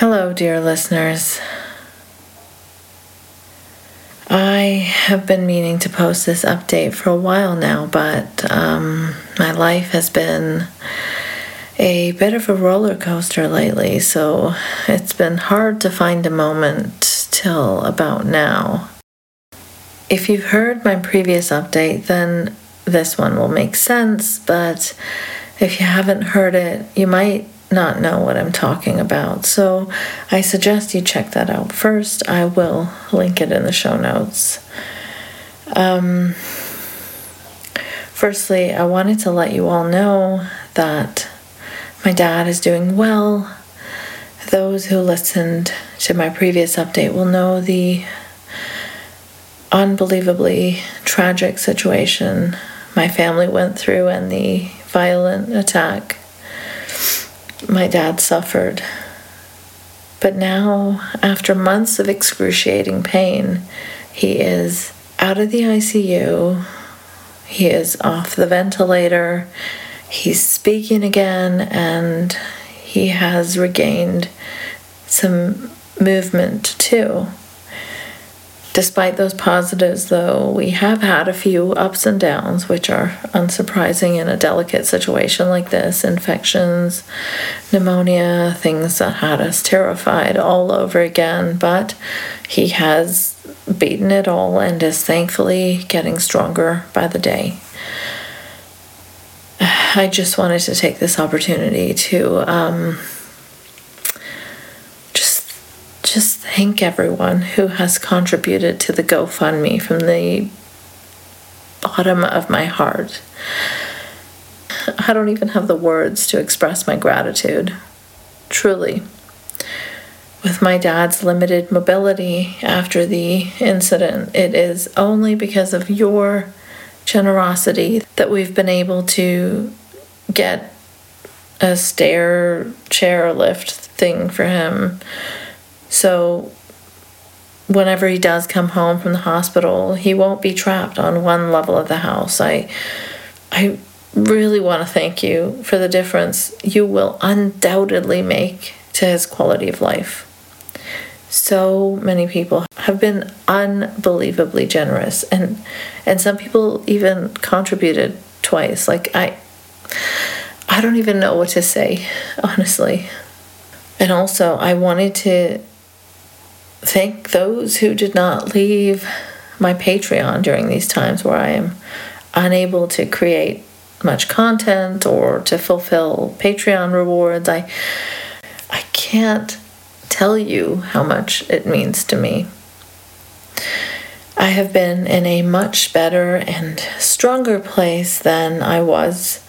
Hello, dear listeners. I have been meaning to post this update for a while now, but um, my life has been a bit of a roller coaster lately, so it's been hard to find a moment till about now. If you've heard my previous update, then this one will make sense, but if you haven't heard it, you might not know what I'm talking about. So I suggest you check that out first. I will link it in the show notes. Um, firstly, I wanted to let you all know that my dad is doing well. Those who listened to my previous update will know the unbelievably tragic situation my family went through and the violent attack my dad suffered. But now, after months of excruciating pain, he is out of the ICU. He is off the ventilator. He's speaking again, and he has regained some movement too. Despite those positives, though, we have had a few ups and downs, which are unsurprising in a delicate situation like this infections, pneumonia, things that had us terrified all over again. But he has beaten it all and is thankfully getting stronger by the day. I just wanted to take this opportunity to. Um, just thank everyone who has contributed to the GoFundMe from the bottom of my heart. I don't even have the words to express my gratitude. Truly. With my dad's limited mobility after the incident, it is only because of your generosity that we've been able to get a stair chair lift thing for him so whenever he does come home from the hospital, he won't be trapped on one level of the house. I I really want to thank you for the difference you will undoubtedly make to his quality of life. So many people have been unbelievably generous and and some people even contributed twice. Like I I don't even know what to say, honestly. And also, I wanted to thank those who did not leave my Patreon during these times where I am unable to create much content or to fulfill Patreon rewards. I I can't tell you how much it means to me. I have been in a much better and stronger place than I was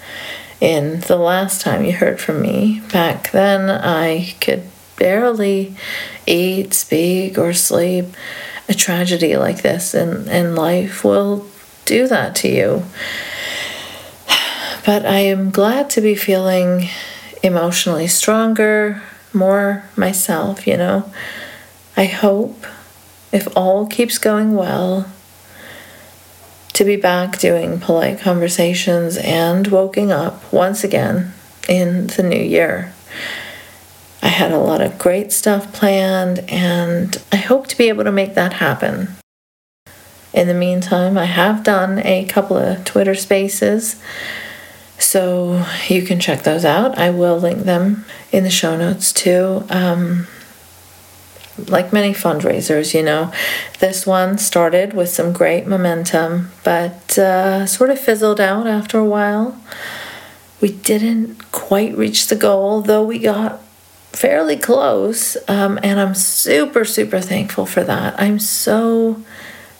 in the last time you heard from me. Back then, I could barely eat, speak, or sleep, a tragedy like this in, in life will do that to you. But I am glad to be feeling emotionally stronger, more myself, you know. I hope, if all keeps going well, to be back doing polite conversations and woking up once again in the new year. I had a lot of great stuff planned, and I hope to be able to make that happen. In the meantime, I have done a couple of Twitter spaces, so you can check those out. I will link them in the show notes too. Um, like many fundraisers, you know, this one started with some great momentum, but uh, sort of fizzled out after a while. We didn't quite reach the goal, though we got fairly close. Um, and I'm super, super thankful for that. I'm so,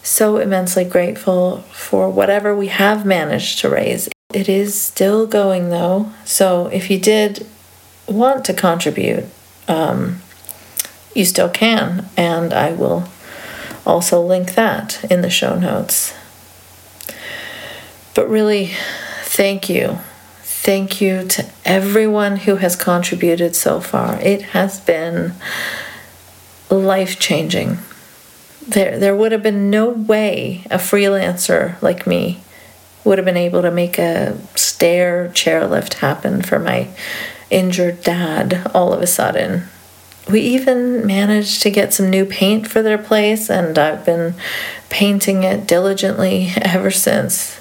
so immensely grateful for whatever we have managed to raise. It is still going though. So if you did want to contribute, um, you still can. And I will also link that in the show notes. But really, thank you Thank you to everyone who has contributed so far. It has been life changing. There, there would have been no way a freelancer like me would have been able to make a stair chairlift happen for my injured dad all of a sudden. we even managed to get some new paint for their place, and I've been painting it diligently ever since.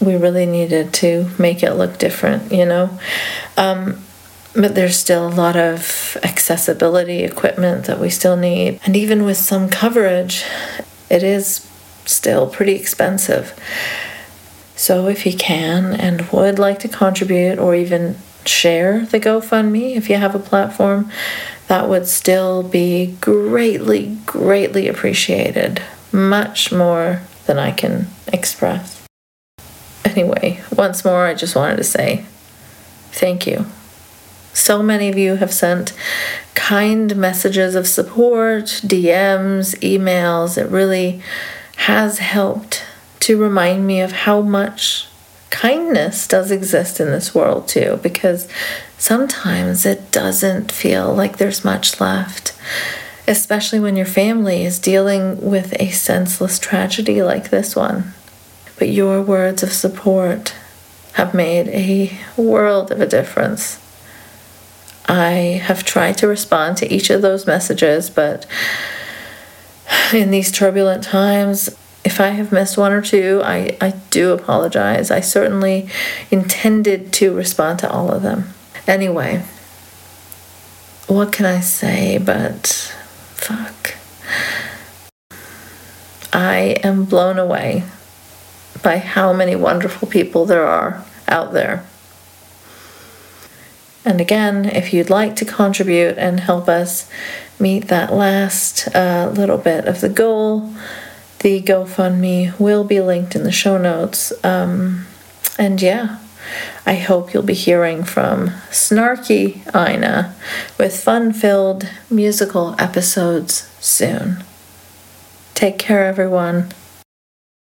We really needed to make it look different, you know. Um, but there's still a lot of accessibility equipment that we still need. And even with some coverage, it is still pretty expensive. So if you can and would like to contribute or even share the GoFundMe if you have a platform, that would still be greatly, greatly appreciated. Much more than I can express. Anyway, once more, I just wanted to say thank you. So many of you have sent kind messages of support, DMs, emails. It really has helped to remind me of how much kindness does exist in this world too because sometimes it doesn't feel like there's much left especially when your family is dealing with a senseless tragedy like this one but your words of support have made a world of a difference i have tried to respond to each of those messages but in these turbulent times if I have missed one or two, I, I do apologize. I certainly intended to respond to all of them. Anyway, what can I say but fuck? I am blown away by how many wonderful people there are out there. And again, if you'd like to contribute and help us meet that last uh, little bit of the goal, the GoFundMe will be linked in the show notes. Um, and yeah, I hope you'll be hearing from Snarky Ina with fun filled musical episodes soon. Take care, everyone.